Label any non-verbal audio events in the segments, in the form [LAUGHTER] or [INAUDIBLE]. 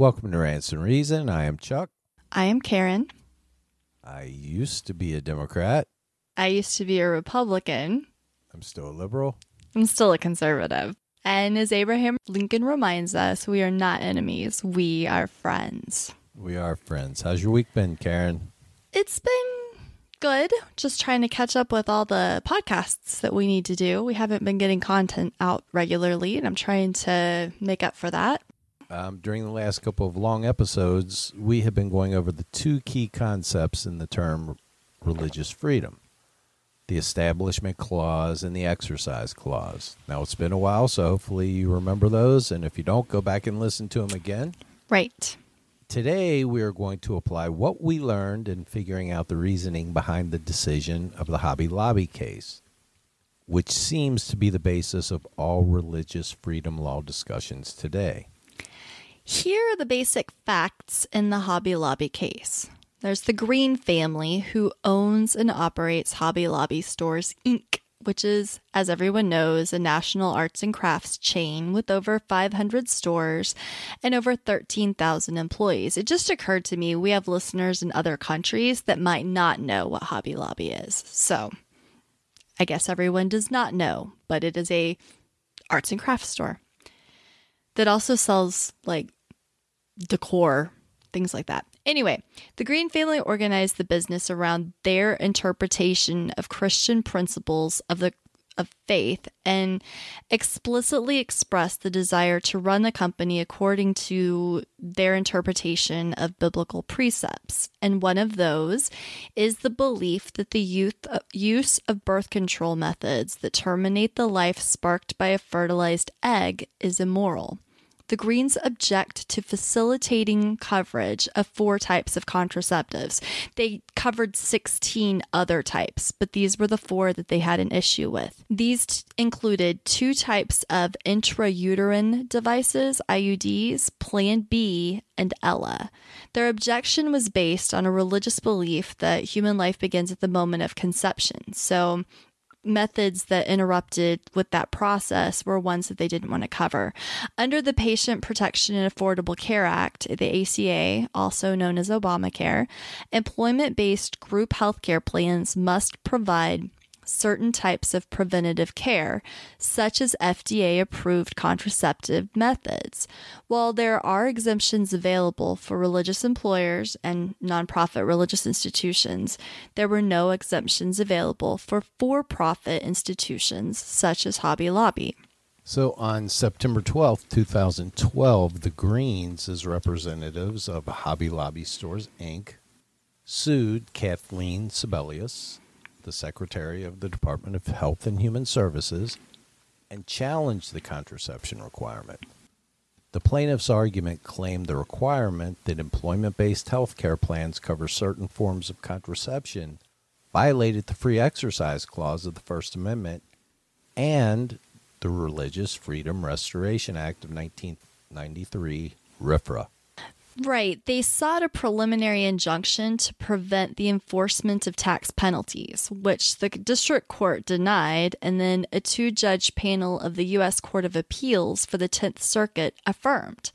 Welcome to Rants and Reason. I am Chuck. I am Karen. I used to be a Democrat. I used to be a Republican. I'm still a liberal. I'm still a conservative. And as Abraham Lincoln reminds us, we are not enemies, we are friends. We are friends. How's your week been, Karen? It's been good. Just trying to catch up with all the podcasts that we need to do. We haven't been getting content out regularly, and I'm trying to make up for that. Um, during the last couple of long episodes, we have been going over the two key concepts in the term religious freedom the Establishment Clause and the Exercise Clause. Now, it's been a while, so hopefully you remember those. And if you don't, go back and listen to them again. Right. Today, we are going to apply what we learned in figuring out the reasoning behind the decision of the Hobby Lobby case, which seems to be the basis of all religious freedom law discussions today. Here are the basic facts in the Hobby Lobby case. There's the Green family who owns and operates Hobby Lobby Stores Inc., which is, as everyone knows, a national arts and crafts chain with over 500 stores and over 13,000 employees. It just occurred to me we have listeners in other countries that might not know what Hobby Lobby is. So, I guess everyone does not know, but it is a arts and crafts store that also sells like decor, things like that. Anyway, the Green family organized the business around their interpretation of Christian principles of the of faith and explicitly expressed the desire to run the company according to their interpretation of biblical precepts. And one of those is the belief that the youth, uh, use of birth control methods that terminate the life sparked by a fertilized egg is immoral the Greens object to facilitating coverage of four types of contraceptives. They covered 16 other types, but these were the four that they had an issue with. These t- included two types of intrauterine devices, IUDs, Plan B, and Ella. Their objection was based on a religious belief that human life begins at the moment of conception. So methods that interrupted with that process were ones that they didn't want to cover. Under the Patient Protection and Affordable Care Act, the ACA, also known as Obamacare, employment based group health care plans must provide certain types of preventative care, such as FDA approved contraceptive methods. While there are exemptions available for religious employers and nonprofit religious institutions, there were no exemptions available for for profit institutions such as Hobby Lobby. So on September 12th, 2012, the Greens, as representatives of Hobby Lobby Stores, Inc., sued Kathleen Sebelius the Secretary of the Department of Health and Human Services, and challenged the contraception requirement. The plaintiff's argument claimed the requirement that employment based health care plans cover certain forms of contraception violated the Free Exercise Clause of the First Amendment and the Religious Freedom Restoration Act of 1993, RFRA. Right. They sought a preliminary injunction to prevent the enforcement of tax penalties, which the district court denied, and then a two judge panel of the U.S. Court of Appeals for the 10th Circuit affirmed.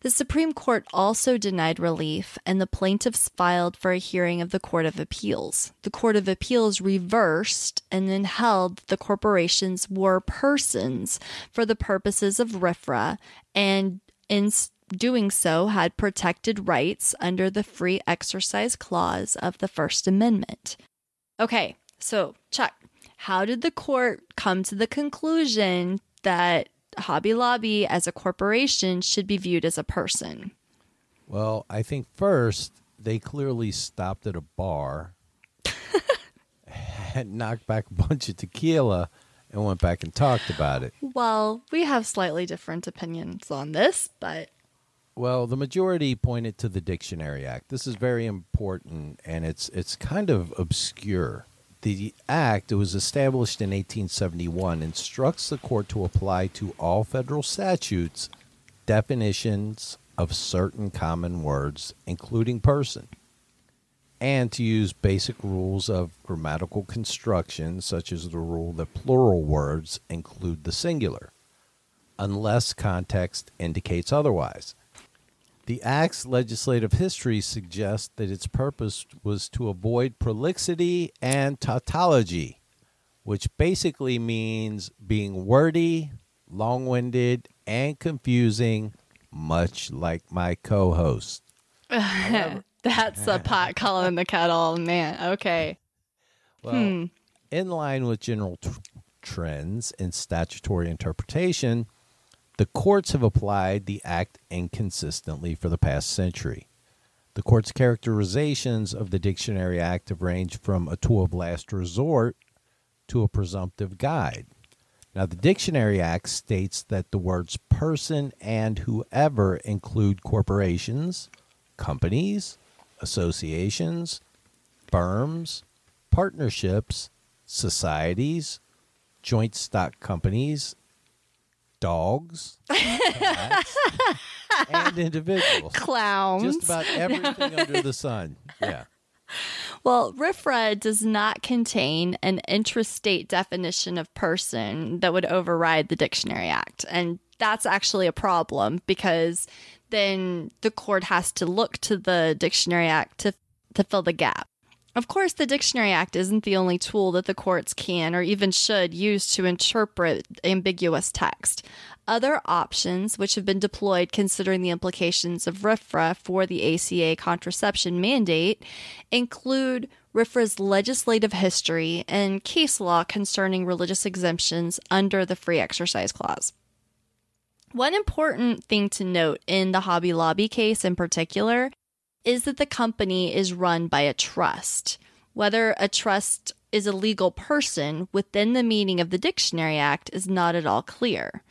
The Supreme Court also denied relief, and the plaintiffs filed for a hearing of the Court of Appeals. The Court of Appeals reversed and then held that the corporations were persons for the purposes of RFRA and in doing so had protected rights under the Free Exercise Clause of the First Amendment. Okay, so Chuck, how did the court come to the conclusion that Hobby Lobby as a corporation should be viewed as a person? Well, I think first they clearly stopped at a bar [LAUGHS] and knocked back a bunch of tequila and went back and talked about it. Well, we have slightly different opinions on this, but well, the majority pointed to the Dictionary Act. This is very important, and it's it's kind of obscure. The act, it was established in 1871, instructs the court to apply to all federal statutes definitions of certain common words, including person, and to use basic rules of grammatical construction, such as the rule that plural words include the singular, unless context indicates otherwise. The Act's legislative history suggests that its purpose was to avoid prolixity and tautology, which basically means being wordy, long winded, and confusing, much like my co host. [LAUGHS] That's a pot calling the kettle, man. Okay. Well, hmm. in line with general trends in statutory interpretation, the courts have applied the act inconsistently for the past century. The court's characterizations of the Dictionary Act have ranged from a tool of last resort to a presumptive guide. Now, the Dictionary Act states that the words person and whoever include corporations, companies, associations, firms, partnerships, societies, joint stock companies, dogs, [LAUGHS] cats, and individuals. Clowns. Just about everything under the sun. Yeah. Well, RFRA does not contain an intrastate definition of person that would override the Dictionary Act. And that's actually a problem because then the court has to look to the Dictionary Act to, to fill the gap. Of course, the Dictionary Act isn't the only tool that the courts can or even should use to interpret ambiguous text. Other options which have been deployed considering the implications of RFRA for the ACA contraception mandate include RFRA's legislative history and case law concerning religious exemptions under the Free Exercise Clause. One important thing to note in the Hobby Lobby case in particular is that the company is run by a trust. Whether a trust is a legal person within the meaning of the Dictionary Act is not at all clear.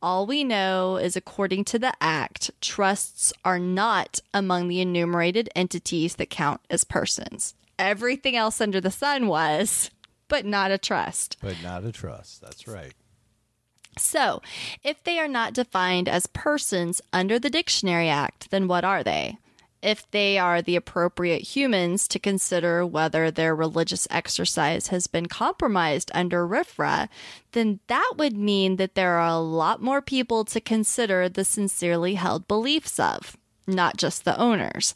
All we know is, according to the Act, trusts are not among the enumerated entities that count as persons. Everything else under the sun was, but not a trust. But not a trust. That's right. So, if they are not defined as persons under the Dictionary Act, then what are they? If they are the appropriate humans to consider whether their religious exercise has been compromised under RFRA, then that would mean that there are a lot more people to consider the sincerely held beliefs of, not just the owners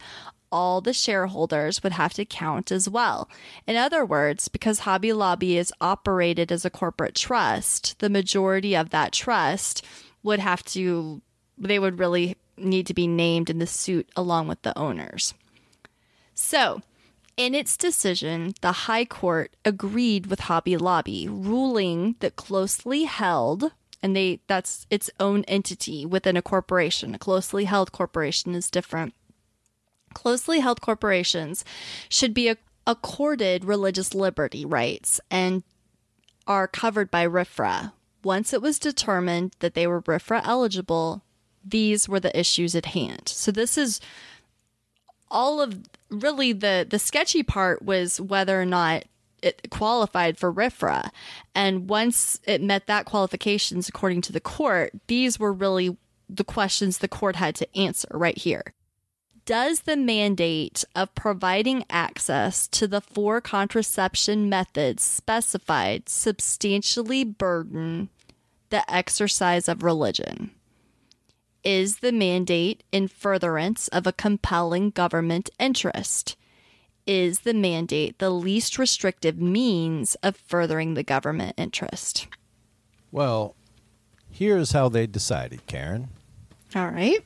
all the shareholders would have to count as well. In other words, because Hobby Lobby is operated as a corporate trust, the majority of that trust would have to, they would really need to be named in the suit along with the owners. So, in its decision, the High Court agreed with Hobby Lobby, ruling that closely held and they that's its own entity within a corporation. A closely held corporation is different closely held corporations should be accorded religious liberty rights and are covered by RFRA. Once it was determined that they were RFRA eligible, these were the issues at hand. So this is all of really the the sketchy part was whether or not it qualified for RFRA. And once it met that qualifications according to the court, these were really the questions the court had to answer right here does the mandate of providing access to the four contraception methods specified substantially burden the exercise of religion? Is the mandate in furtherance of a compelling government interest? Is the mandate the least restrictive means of furthering the government interest? Well, here's how they decided, Karen. All right.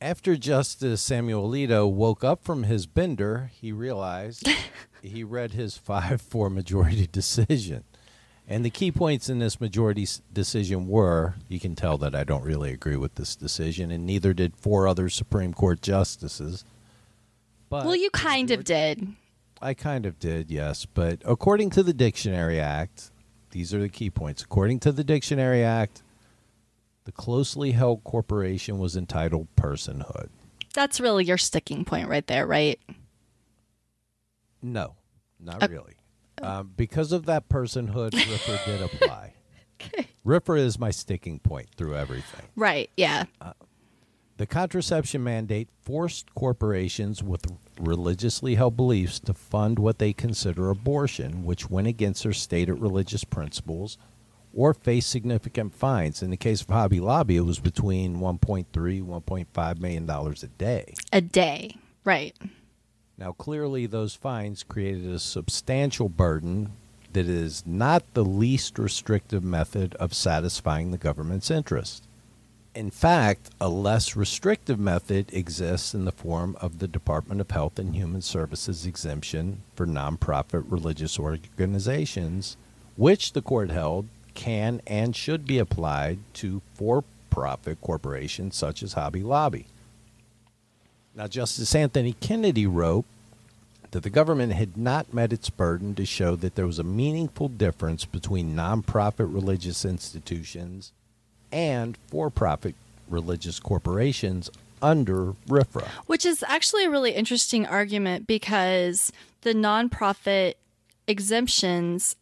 After Justice Samuel Alito woke up from his bender, he realized [LAUGHS] he read his 5 4 majority [LAUGHS] decision. And the key points in this majority decision were you can tell that I don't really agree with this decision, and neither did four other Supreme Court justices. But well, you kind of did. I kind of did, yes. But according to the Dictionary Act, these are the key points. According to the Dictionary Act, the closely held corporation was entitled personhood. That's really your sticking point right there, right? No, not okay. really. Um, because of that personhood, RFRA did apply. [LAUGHS] Okay. RFRA is my sticking point through everything. Right, yeah. Uh, the contraception mandate forced corporations with religiously held beliefs to fund what they consider abortion, which went against their stated religious principles or face significant fines. In the case of Hobby Lobby, it was between 1.3 1.5 million dollars a day. A day, right? Now, clearly, those fines created a substantial burden that is not the least restrictive method of satisfying the government's interest. In fact, a less restrictive method exists in the form of the Department of Health and Human Services exemption for nonprofit religious organizations, which the court held can and should be applied to for profit corporations such as Hobby Lobby. Now, Justice Anthony Kennedy wrote that the government had not met its burden to show that there was a meaningful difference between nonprofit religious institutions and for profit religious corporations under RFRA. Which is actually a really interesting argument because the nonprofit exemptions,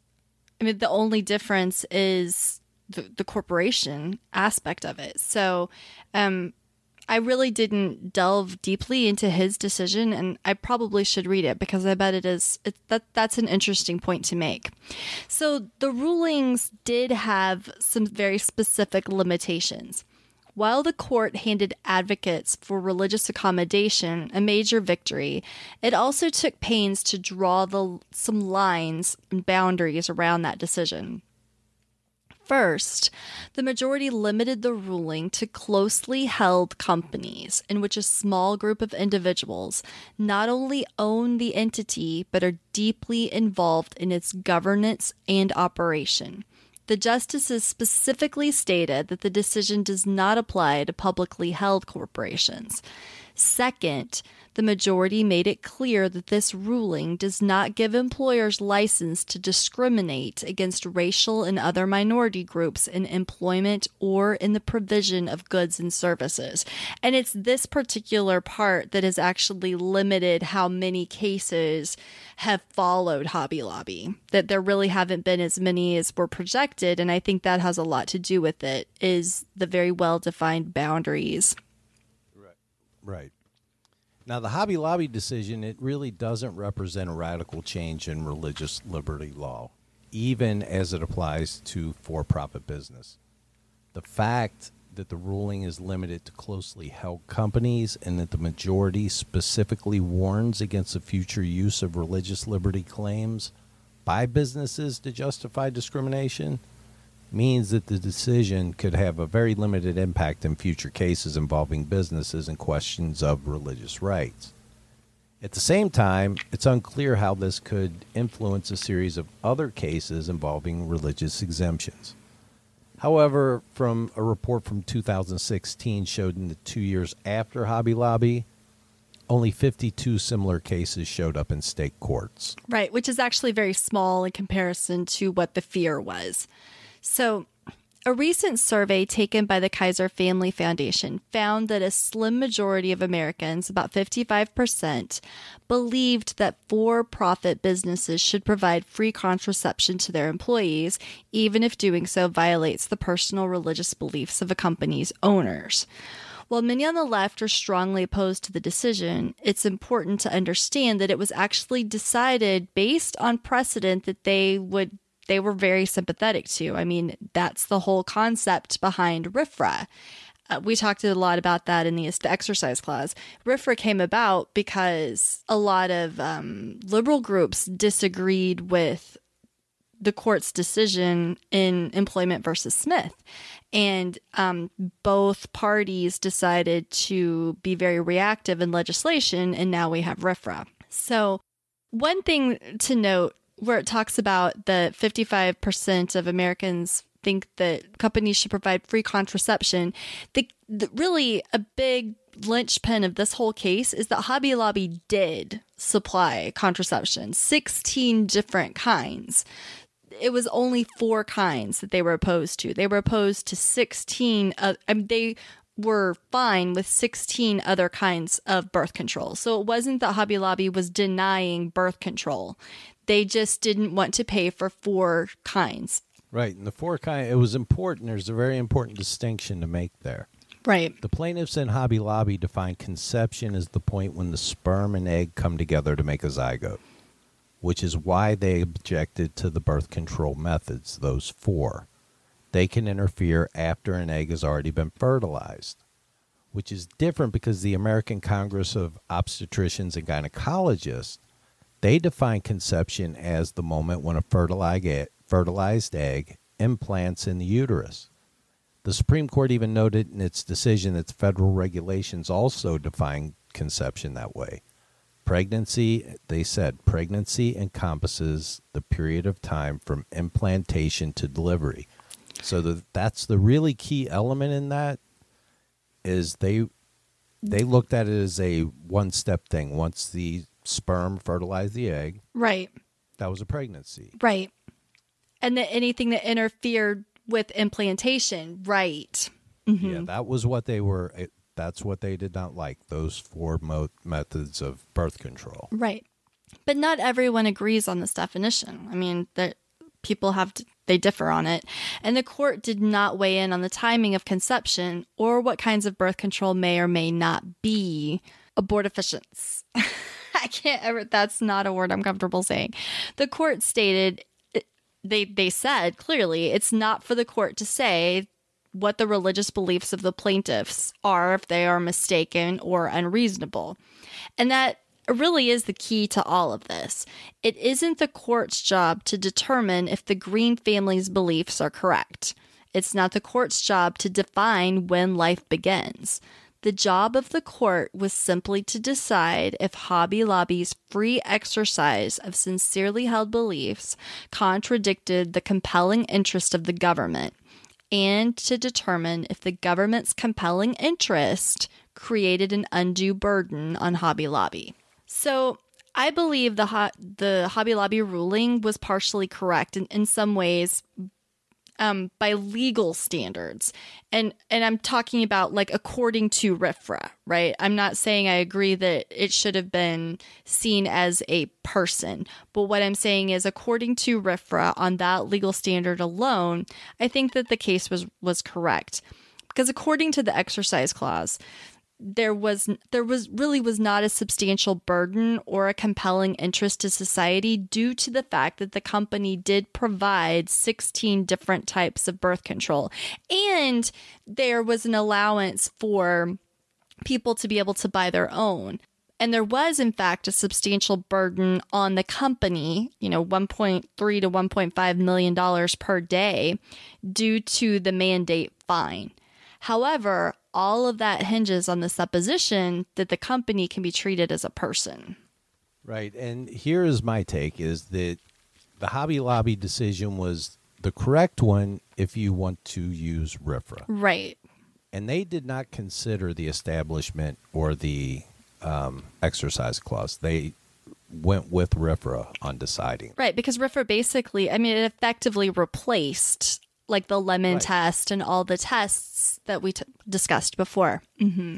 I mean, the only difference is the, the corporation aspect of it. So, um, I really didn't delve deeply into his decision, and I probably should read it because I bet it is it, that that's an interesting point to make. So the rulings did have some very specific limitations. While the court handed advocates for religious accommodation a major victory, it also took pains to draw the, some lines and boundaries around that decision. First, the majority limited the ruling to closely held companies in which a small group of individuals not only own the entity but are deeply involved in its governance and operation. The justices specifically stated that the decision does not apply to publicly held corporations. Second, the majority made it clear that this ruling does not give employers license to discriminate against racial and other minority groups in employment or in the provision of goods and services. And it's this particular part that has actually limited how many cases have followed Hobby Lobby. That there really haven't been as many as were projected, and I think that has a lot to do with it is the very well defined boundaries. Right. Now, the Hobby Lobby decision, it really doesn't represent a radical change in religious liberty law, even as it applies to for profit business. The fact that the ruling is limited to closely held companies and that the majority specifically warns against the future use of religious liberty claims by businesses to justify discrimination means that the decision could have a very limited impact in future cases involving businesses and questions of religious rights. At the same time, it's unclear how this could influence a series of other cases involving religious exemptions. However, from a report from 2016 showed in the 2 years after Hobby Lobby, only 52 similar cases showed up in state courts. Right, which is actually very small in comparison to what the fear was. So, a recent survey taken by the Kaiser Family Foundation found that a slim majority of Americans, about 55%, believed that for profit businesses should provide free contraception to their employees, even if doing so violates the personal religious beliefs of a company's owners. While many on the left are strongly opposed to the decision, it's important to understand that it was actually decided based on precedent that they would they were very sympathetic to. I mean, that's the whole concept behind RFRA. Uh, we talked a lot about that in the, exercise clause. RFRA came about because a lot of um, liberal groups disagreed with the court's decision in employment versus Smith. And um, both parties decided to be very reactive in legislation, and now we have RFRA. So, one thing to note where it talks about that 55% of Americans think that companies should provide free contraception. The, the, really a big linchpin of this whole case is that Hobby Lobby did supply contraception, 16 different kinds. It was only four kinds that they were opposed to. They were opposed to 16. Uh, I mean, they were fine with 16 other kinds of birth control. So it wasn't that Hobby Lobby was denying birth control. They just didn't want to pay for four kinds. Right. And the four kind, it was important. There's a very important distinction to make there. Right. The plaintiffs in Hobby Lobby define conception as the point when the sperm and egg come together to make a zygote, which is why they objected to the birth control methods, those four. they can interfere after an egg has already been fertilized, which is different because the American Congress of Obstetricians and Gynecologists they define conception as the moment when a fertilized egg implants in the uterus. The Supreme Court even noted in its decision that federal regulations also define conception that way. Pregnancy, they said, pregnancy encompasses the period of time from implantation to delivery. So the, that's the really key element in that is they they looked at it as a one step thing. Once the sperm fertilized the egg, right, that was a pregnancy, right, and then anything that interfered with implantation, right. Mm-hmm. Yeah, that was what they were. That's what they did not like. Those four mo- methods of birth control. Right, but not everyone agrees on this definition. I mean, that people have to, they differ on it, and the court did not weigh in on the timing of conception or what kinds of birth control may or may not be abortifacients. [LAUGHS] [LAUGHS] I can't ever. That's not a word I'm comfortable saying. The court stated they they said clearly it's not for the court to say what the religious beliefs of the plaintiffs are if they are mistaken or unreasonable. And that really is the key to all of this. It isn't the court's job to determine if the Green family's beliefs are correct. It's not the court's job to define when life begins. The job of the court was simply to decide if Hobby Lobby's free exercise of sincerely held beliefs contradicted the compelling interest of the government, and to determine if the government's compelling interest created an undue burden on Hobby Lobby. So, I believe the ho- the Hobby Lobby ruling was partially correct in, in some ways, um, by legal standards. And and I'm talking about like according to RFRA, right? I'm not saying I agree that it should have been seen as a person, but what I'm saying is according to RFRA on that legal standard alone, I think that the case was was correct. Because according to the exercise clause, there was there was really was not a substantial burden or a compelling interest to society due to the fact that the company did provide 16 different types of birth control. And there was an allowance for people to be able to buy their own. And there was in fact a substantial burden on the company you know 1.3 to 1.5 million dollars per day due to the mandate fine. However, all of that hinges on the supposition that the company can be treated as a person. Right. And here is my take is that the Hobby Lobby decision was the correct one if you want to use RFRA. Right. And they did not consider the establishment or the um, exercise clause. They went with RFRA on deciding. Right, because RFRA basically, I mean, it effectively replaced like the lemon right. test and all the tests that we t- discussed before. Mm-hmm.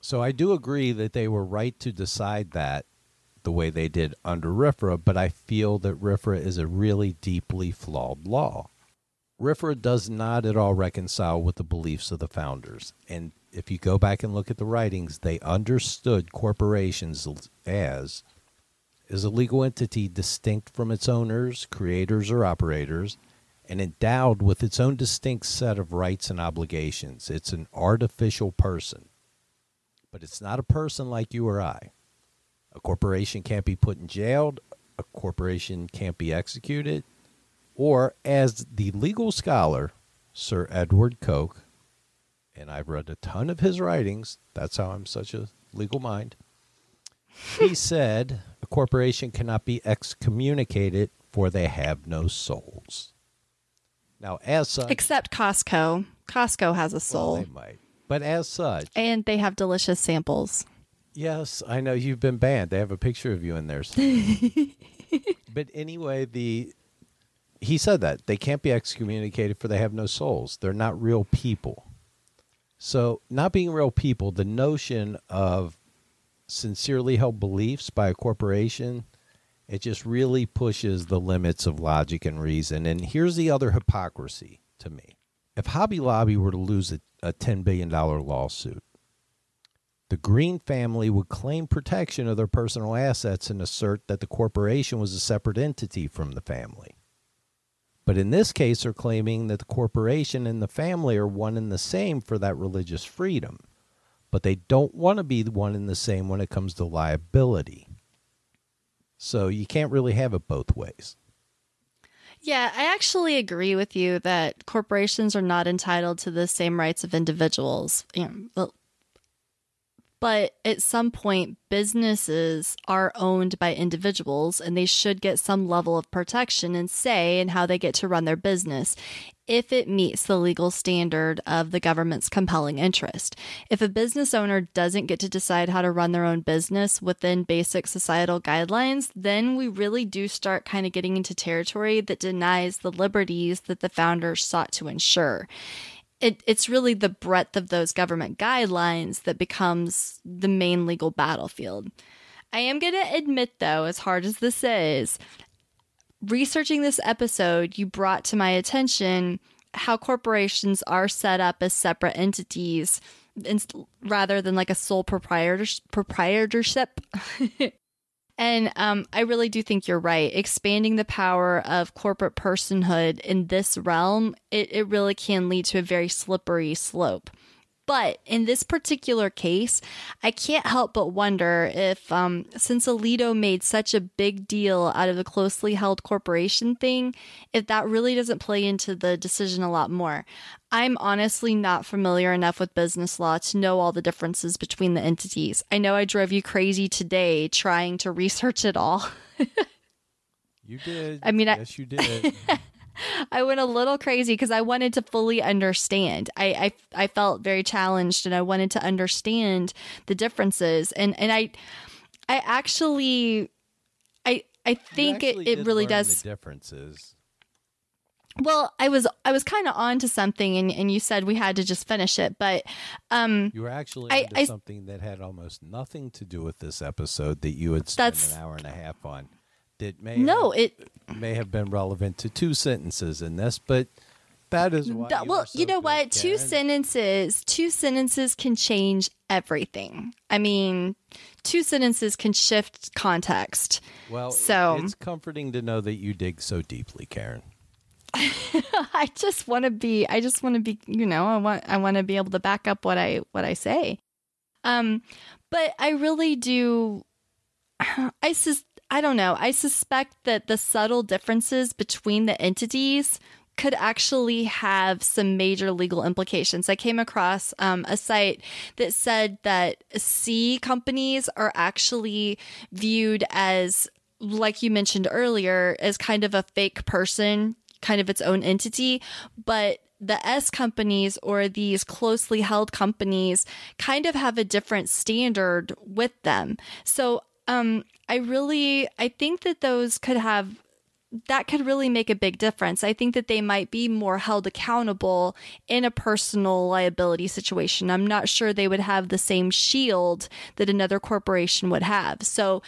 So I do agree that they were right to decide that the way they did under RFRA, but I feel that RFRA is a really deeply flawed law. RFRA does not at all reconcile with the beliefs of the founders. And if you go back and look at the writings, they understood corporations as is a legal entity distinct from its owners, creators, or operators – and endowed with its own distinct set of rights and obligations. It's an artificial person, but it's not a person like you or I. A corporation can't be put in jail, a corporation can't be executed, or as the legal scholar, Sir Edward Coke, and I've read a ton of his writings, that's how I'm such a legal mind. He [LAUGHS] said a corporation cannot be excommunicated for they have no souls. Now, as such, except Costco. Costco has a soul. Well, they might, but as such, and they have delicious samples. Yes, I know you've been banned. They have a picture of you in there. [LAUGHS] but anyway, the he said that they can't be excommunicated for they have no souls. They're not real people. So, not being real people, the notion of sincerely held beliefs by a corporation it just really pushes the limits of logic and reason. And here's the other hypocrisy to me. If Hobby Lobby were to lose a, a $10 billion lawsuit, the Green family would claim protection of their personal assets and assert that the corporation was a separate entity from the family. But in this case, they're claiming that the corporation and the family are one and the same for that religious freedom. But they don't want to be one and the same when it comes to liability. So you can't really have it both ways. Yeah, I actually agree with you that corporations are not entitled to the same rights of individuals. You know, but at some point, businesses are owned by individuals and they should get some level of protection and say in how they get to run their business if it meets the legal standard of the government's compelling interest. If a business owner doesn't get to decide how to run their own business within basic societal guidelines, then we really do start kind of getting into territory that denies the liberties that the founders sought to ensure it, it's really the breadth of those government guidelines that becomes the main legal battlefield. I am going to admit, though, as hard as this is, researching this episode, you brought to my attention how corporations are set up as separate entities rather than like a sole proprietorship. [LAUGHS] And um, I really do think you're right. Expanding the power of corporate personhood in this realm, it, it really can lead to a very slippery slope. But in this particular case, I can't help but wonder if, um, since Alito made such a big deal out of the closely held corporation thing, if that really doesn't play into the decision a lot more. I'm honestly not familiar enough with business law to know all the differences between the entities. I know I drove you crazy today trying to research it all. [LAUGHS] you did. I mean, yes, I, you did. [LAUGHS] [LAUGHS] I went a little crazy because I wanted to fully understand. I, I I felt very challenged and I wanted to understand the differences. And and I I actually I I think it, it really does the differences. Well, I was I was kind of on to something, and, and you said we had to just finish it, but um, you were actually I, onto I, something that had almost nothing to do with this episode that you had spent an hour and a half on that may no have, it may have been relevant to two sentences in this, but that is why. You well, so you know good, what? Karen. Two sentences, two sentences can change everything. I mean, two sentences can shift context. Well, so it's comforting to know that you dig so deeply, Karen. [LAUGHS] I just want to be. I just want to be. You know, I want. I want to be able to back up what I what I say. Um, but I really do. [SIGHS] I sus- I don't know. I suspect that the subtle differences between the entities could actually have some major legal implications. I came across um, a site that said that C companies are actually viewed as, like you mentioned earlier, as kind of a fake person, kind of its own entity. But the S companies or these closely held companies kind of have a different standard with them. So um, I really, I think that those could have that could really make a big difference. I think that they might be more held accountable in a personal liability situation. I'm not sure they would have the same shield that another corporation would have. So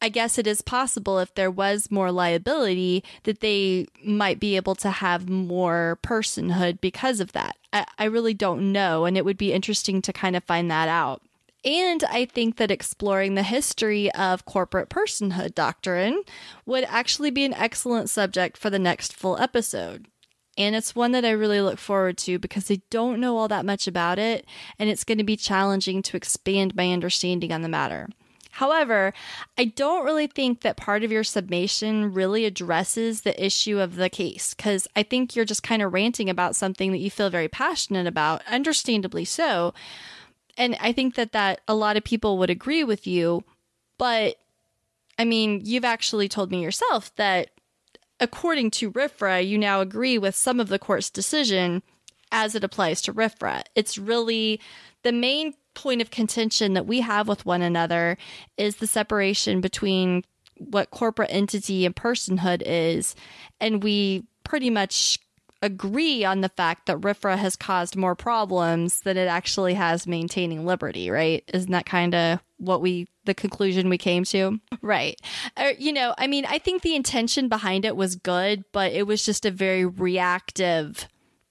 I guess it is possible if there was more liability that they might be able to have more personhood because of that. I, I really don't know. And it would be interesting to kind of find that out. And I think that exploring the history of corporate personhood doctrine would actually be an excellent subject for the next full episode. And it's one that I really look forward to because I don't know all that much about it, and it's going to be challenging to expand my understanding on the matter. However, I don't really think that part of your summation really addresses the issue of the case because I think you're just kind of ranting about something that you feel very passionate about, understandably so and I think that that a lot of people would agree with you, but I mean, you've actually told me yourself that according to RFRA, you now agree with some of the court's decision as it applies to RFRA. It's really the main point of contention that we have with one another is the separation between what corporate entity and personhood is, and we pretty much agree on the fact that RFRA has caused more problems than it actually has maintaining liberty, right? Isn't that kind of what we the conclusion we came to? [LAUGHS] Right. Or, you know, I mean, I think the intention behind it was good, but it was just a very reactive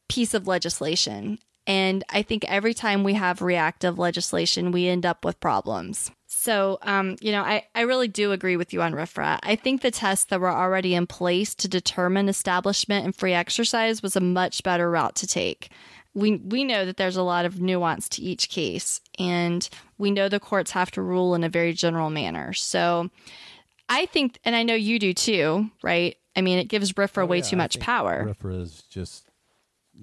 piece of legislation. And I think every time we have reactive legislation, we end up with problems. So, um, you know, I, I really do agree with you on RFRA. I think the tests that were already in place to determine establishment and free exercise was a much better route to take. We, we know that there's a lot of nuance to each case, and we know the courts have to rule in a very general manner. So I think, and I know you do too, right? I mean, it gives RFRA Oh, way yeah, too much power. RFRA is just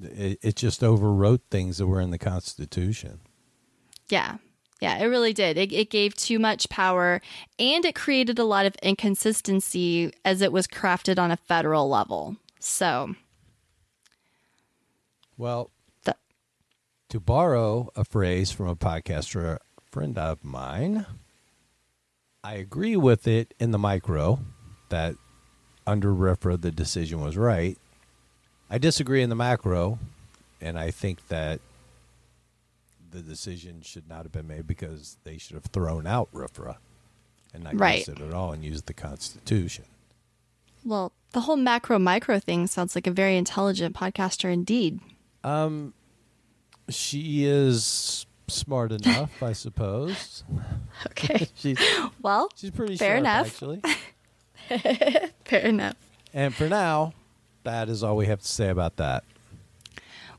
it, it just overwrote things that were in the Constitution. Yeah. Yeah, it really did. It, it gave too much power and it created a lot of inconsistency as it was crafted on a federal level. So, Well, the, to borrow a phrase from a podcaster friend of mine, I agree with it in the micro that under RFRA the decision was right. I disagree in the macro, and I think that the decision should not have been made because they should have thrown out RFRA and not Right. used it at all and used the Constitution. well, the whole macro micro thing sounds like a very intelligent podcaster indeed. Um, she is smart enough, I suppose. [LAUGHS] Okay. [LAUGHS] She's Well, she's pretty Fair sharp, enough. actually. [LAUGHS] fair enough. And for now, that is all we have to say about that.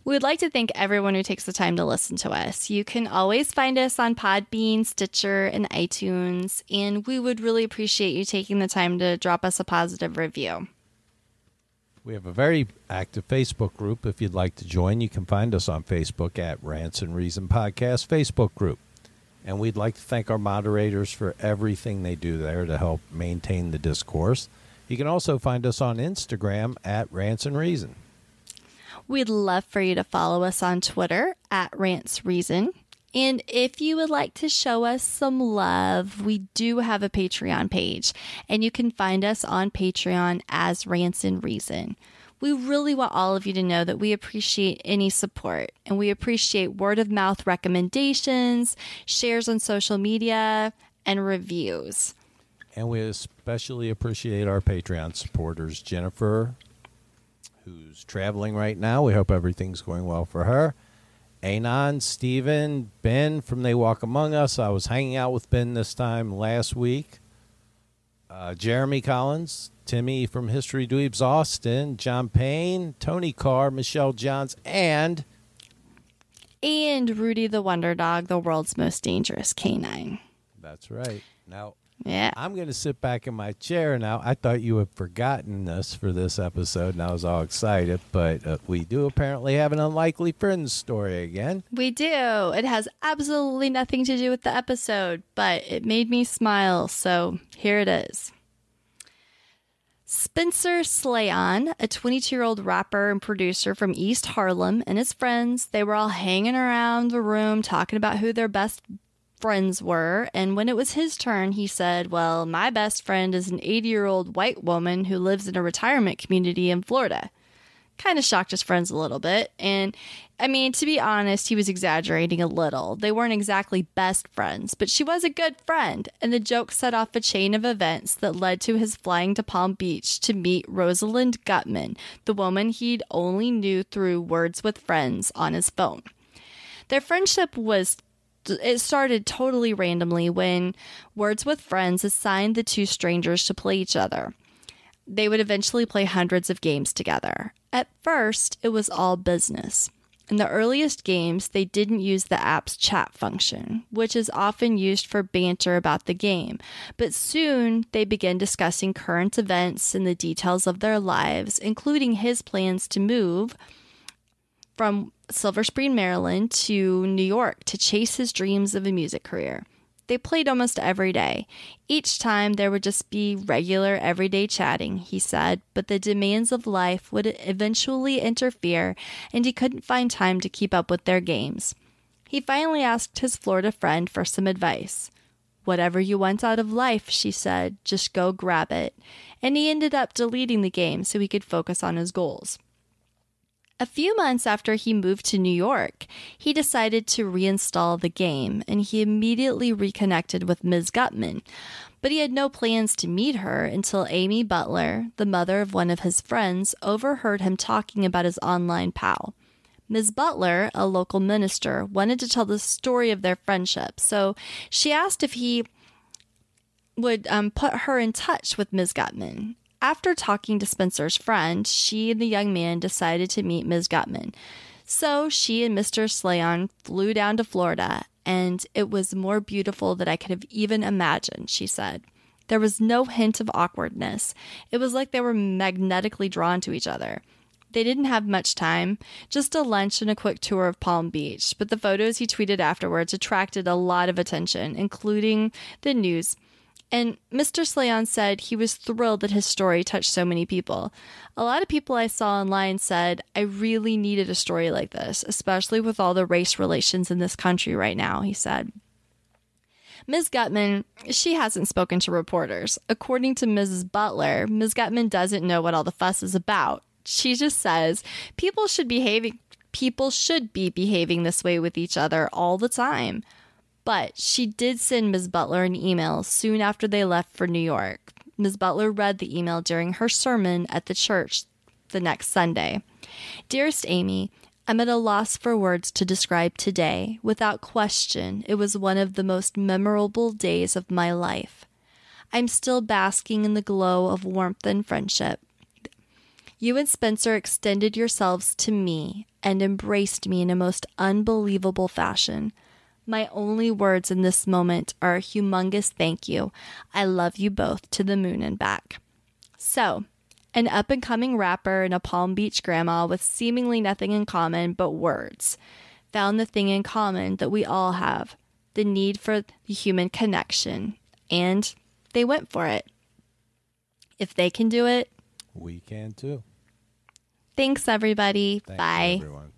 We would like to thank everyone who takes the time to listen to us. You can always find us on Podbean, Stitcher, and iTunes, and we would really appreciate you taking the time to drop us a positive review. We have a very active Facebook group. If you'd like to join, you can find us on Facebook at Rants and Reason Podcast Facebook group. And we'd like to thank our moderators for everything they do there to help maintain the discourse. You can also find us on Instagram at Rants and Reason. We'd love for you to follow us on Twitter at Rants Reason. And if you would like to show us some love, we do have a Patreon page, and you can find us on Patreon as Rants and Reason. We really want all of you to know that we appreciate any support and we appreciate word of mouth recommendations, shares on social media, and reviews. And we especially appreciate our Patreon supporters, Jennifer, who's traveling right now. We hope everything's going well for her. Anon, Steven, Ben from They Walk Among Us. I was hanging out with Ben this time last week. Uh, Jeremy Collins, Timmy from History Dweebs Austin, John Payne, Tony Carr, Michelle Johns, and And Rudy the Wonder Dog, the world's most dangerous canine. that's right. Now, Yeah. I'm going to sit back in my chair now. I thought you had forgotten us for this episode, and I was all excited, but uh, we do apparently have an unlikely friends story again. We do. It has absolutely nothing to do with the episode, but it made me smile, so here it is. Spencer Sleyon, a 22 year old rapper and producer from East Harlem, and his friends, they were all hanging around the room talking about who their best friends were. And when it was his turn, he said, Well, my best friend is an 80 year old white woman who lives in a retirement community in Florida kind of shocked his friends a little bit. And I mean, to be honest, he was exaggerating a little. They weren't exactly best friends, but she was a good friend. And the joke set off a chain of events that led to his flying to Palm Beach to meet Rosalind Guttman, the woman he'd only knew through words with friends on his phone. Their friendship was it started totally randomly when Words with Friends assigned the two strangers to play each other they would eventually play hundreds of games together. At first, it was all business. In the earliest games, they didn't use the app's chat function, which is often used for banter about the game. But soon, they began discussing current events and the details of their lives, including his plans to move from Silver Spring, Maryland to New York to chase his dreams of a music career. They played almost every day. Each time there would just be regular, everyday chatting, he said, but the demands of life would eventually interfere and he couldn't find time to keep up with their games. He finally asked his Florida friend for some advice. Whatever you want out of life, she said, just go grab it. And he ended up deleting the game so he could focus on his goals. A few months after he moved to New York, he decided to reinstall the game and he immediately reconnected with Ms. Guttman. But he had no plans to meet her until Amy Butler, the mother of one of his friends, overheard him talking about his online pal. Ms. Butler, a local minister, wanted to tell the story of their friendship, so she asked if he would um, put her in touch with Ms. Guttman. After talking to Spencer's friend, she and the young man decided to meet Ms. Guttman. So she and Mr. Sleyon flew down to Florida, and it was more beautiful than I could have even imagined, she said. There was no hint of awkwardness. It was like they were magnetically drawn to each other. They didn't have much time, just a lunch and a quick tour of Palm Beach, but the photos he tweeted afterwards attracted a lot of attention, including the news. And Mr. Sleyon said he was thrilled that his story touched so many people. A lot of people I saw online said, I really needed a story like this, especially with all the race relations in this country right now, he said. Ms. Guttman, she hasn't spoken to reporters. According to Mrs. Butler, Ms. Guttman doesn't know what all the fuss is about. She just says people should behaving people should be behaving this way with each other all the time. But she did send Ms. Butler an email soon after they left for New York. Ms. Butler read the email during her sermon at the church the next Sunday. Dearest Amy, I'm at a loss for words to describe today. Without question, it was one of the most memorable days of my life. I'm still basking in the glow of warmth and friendship. You and Spencer extended yourselves to me and embraced me in a most unbelievable fashion. My only words in this moment are a humongous thank you. I love you both to the moon and back. So, an up and coming rapper and a Palm Beach grandma with seemingly nothing in common but words, found the thing in common that we all have the need for the human connection, and they went for it. If they can do it, We can too. thanks everybody. Thanks, Bye. everyone.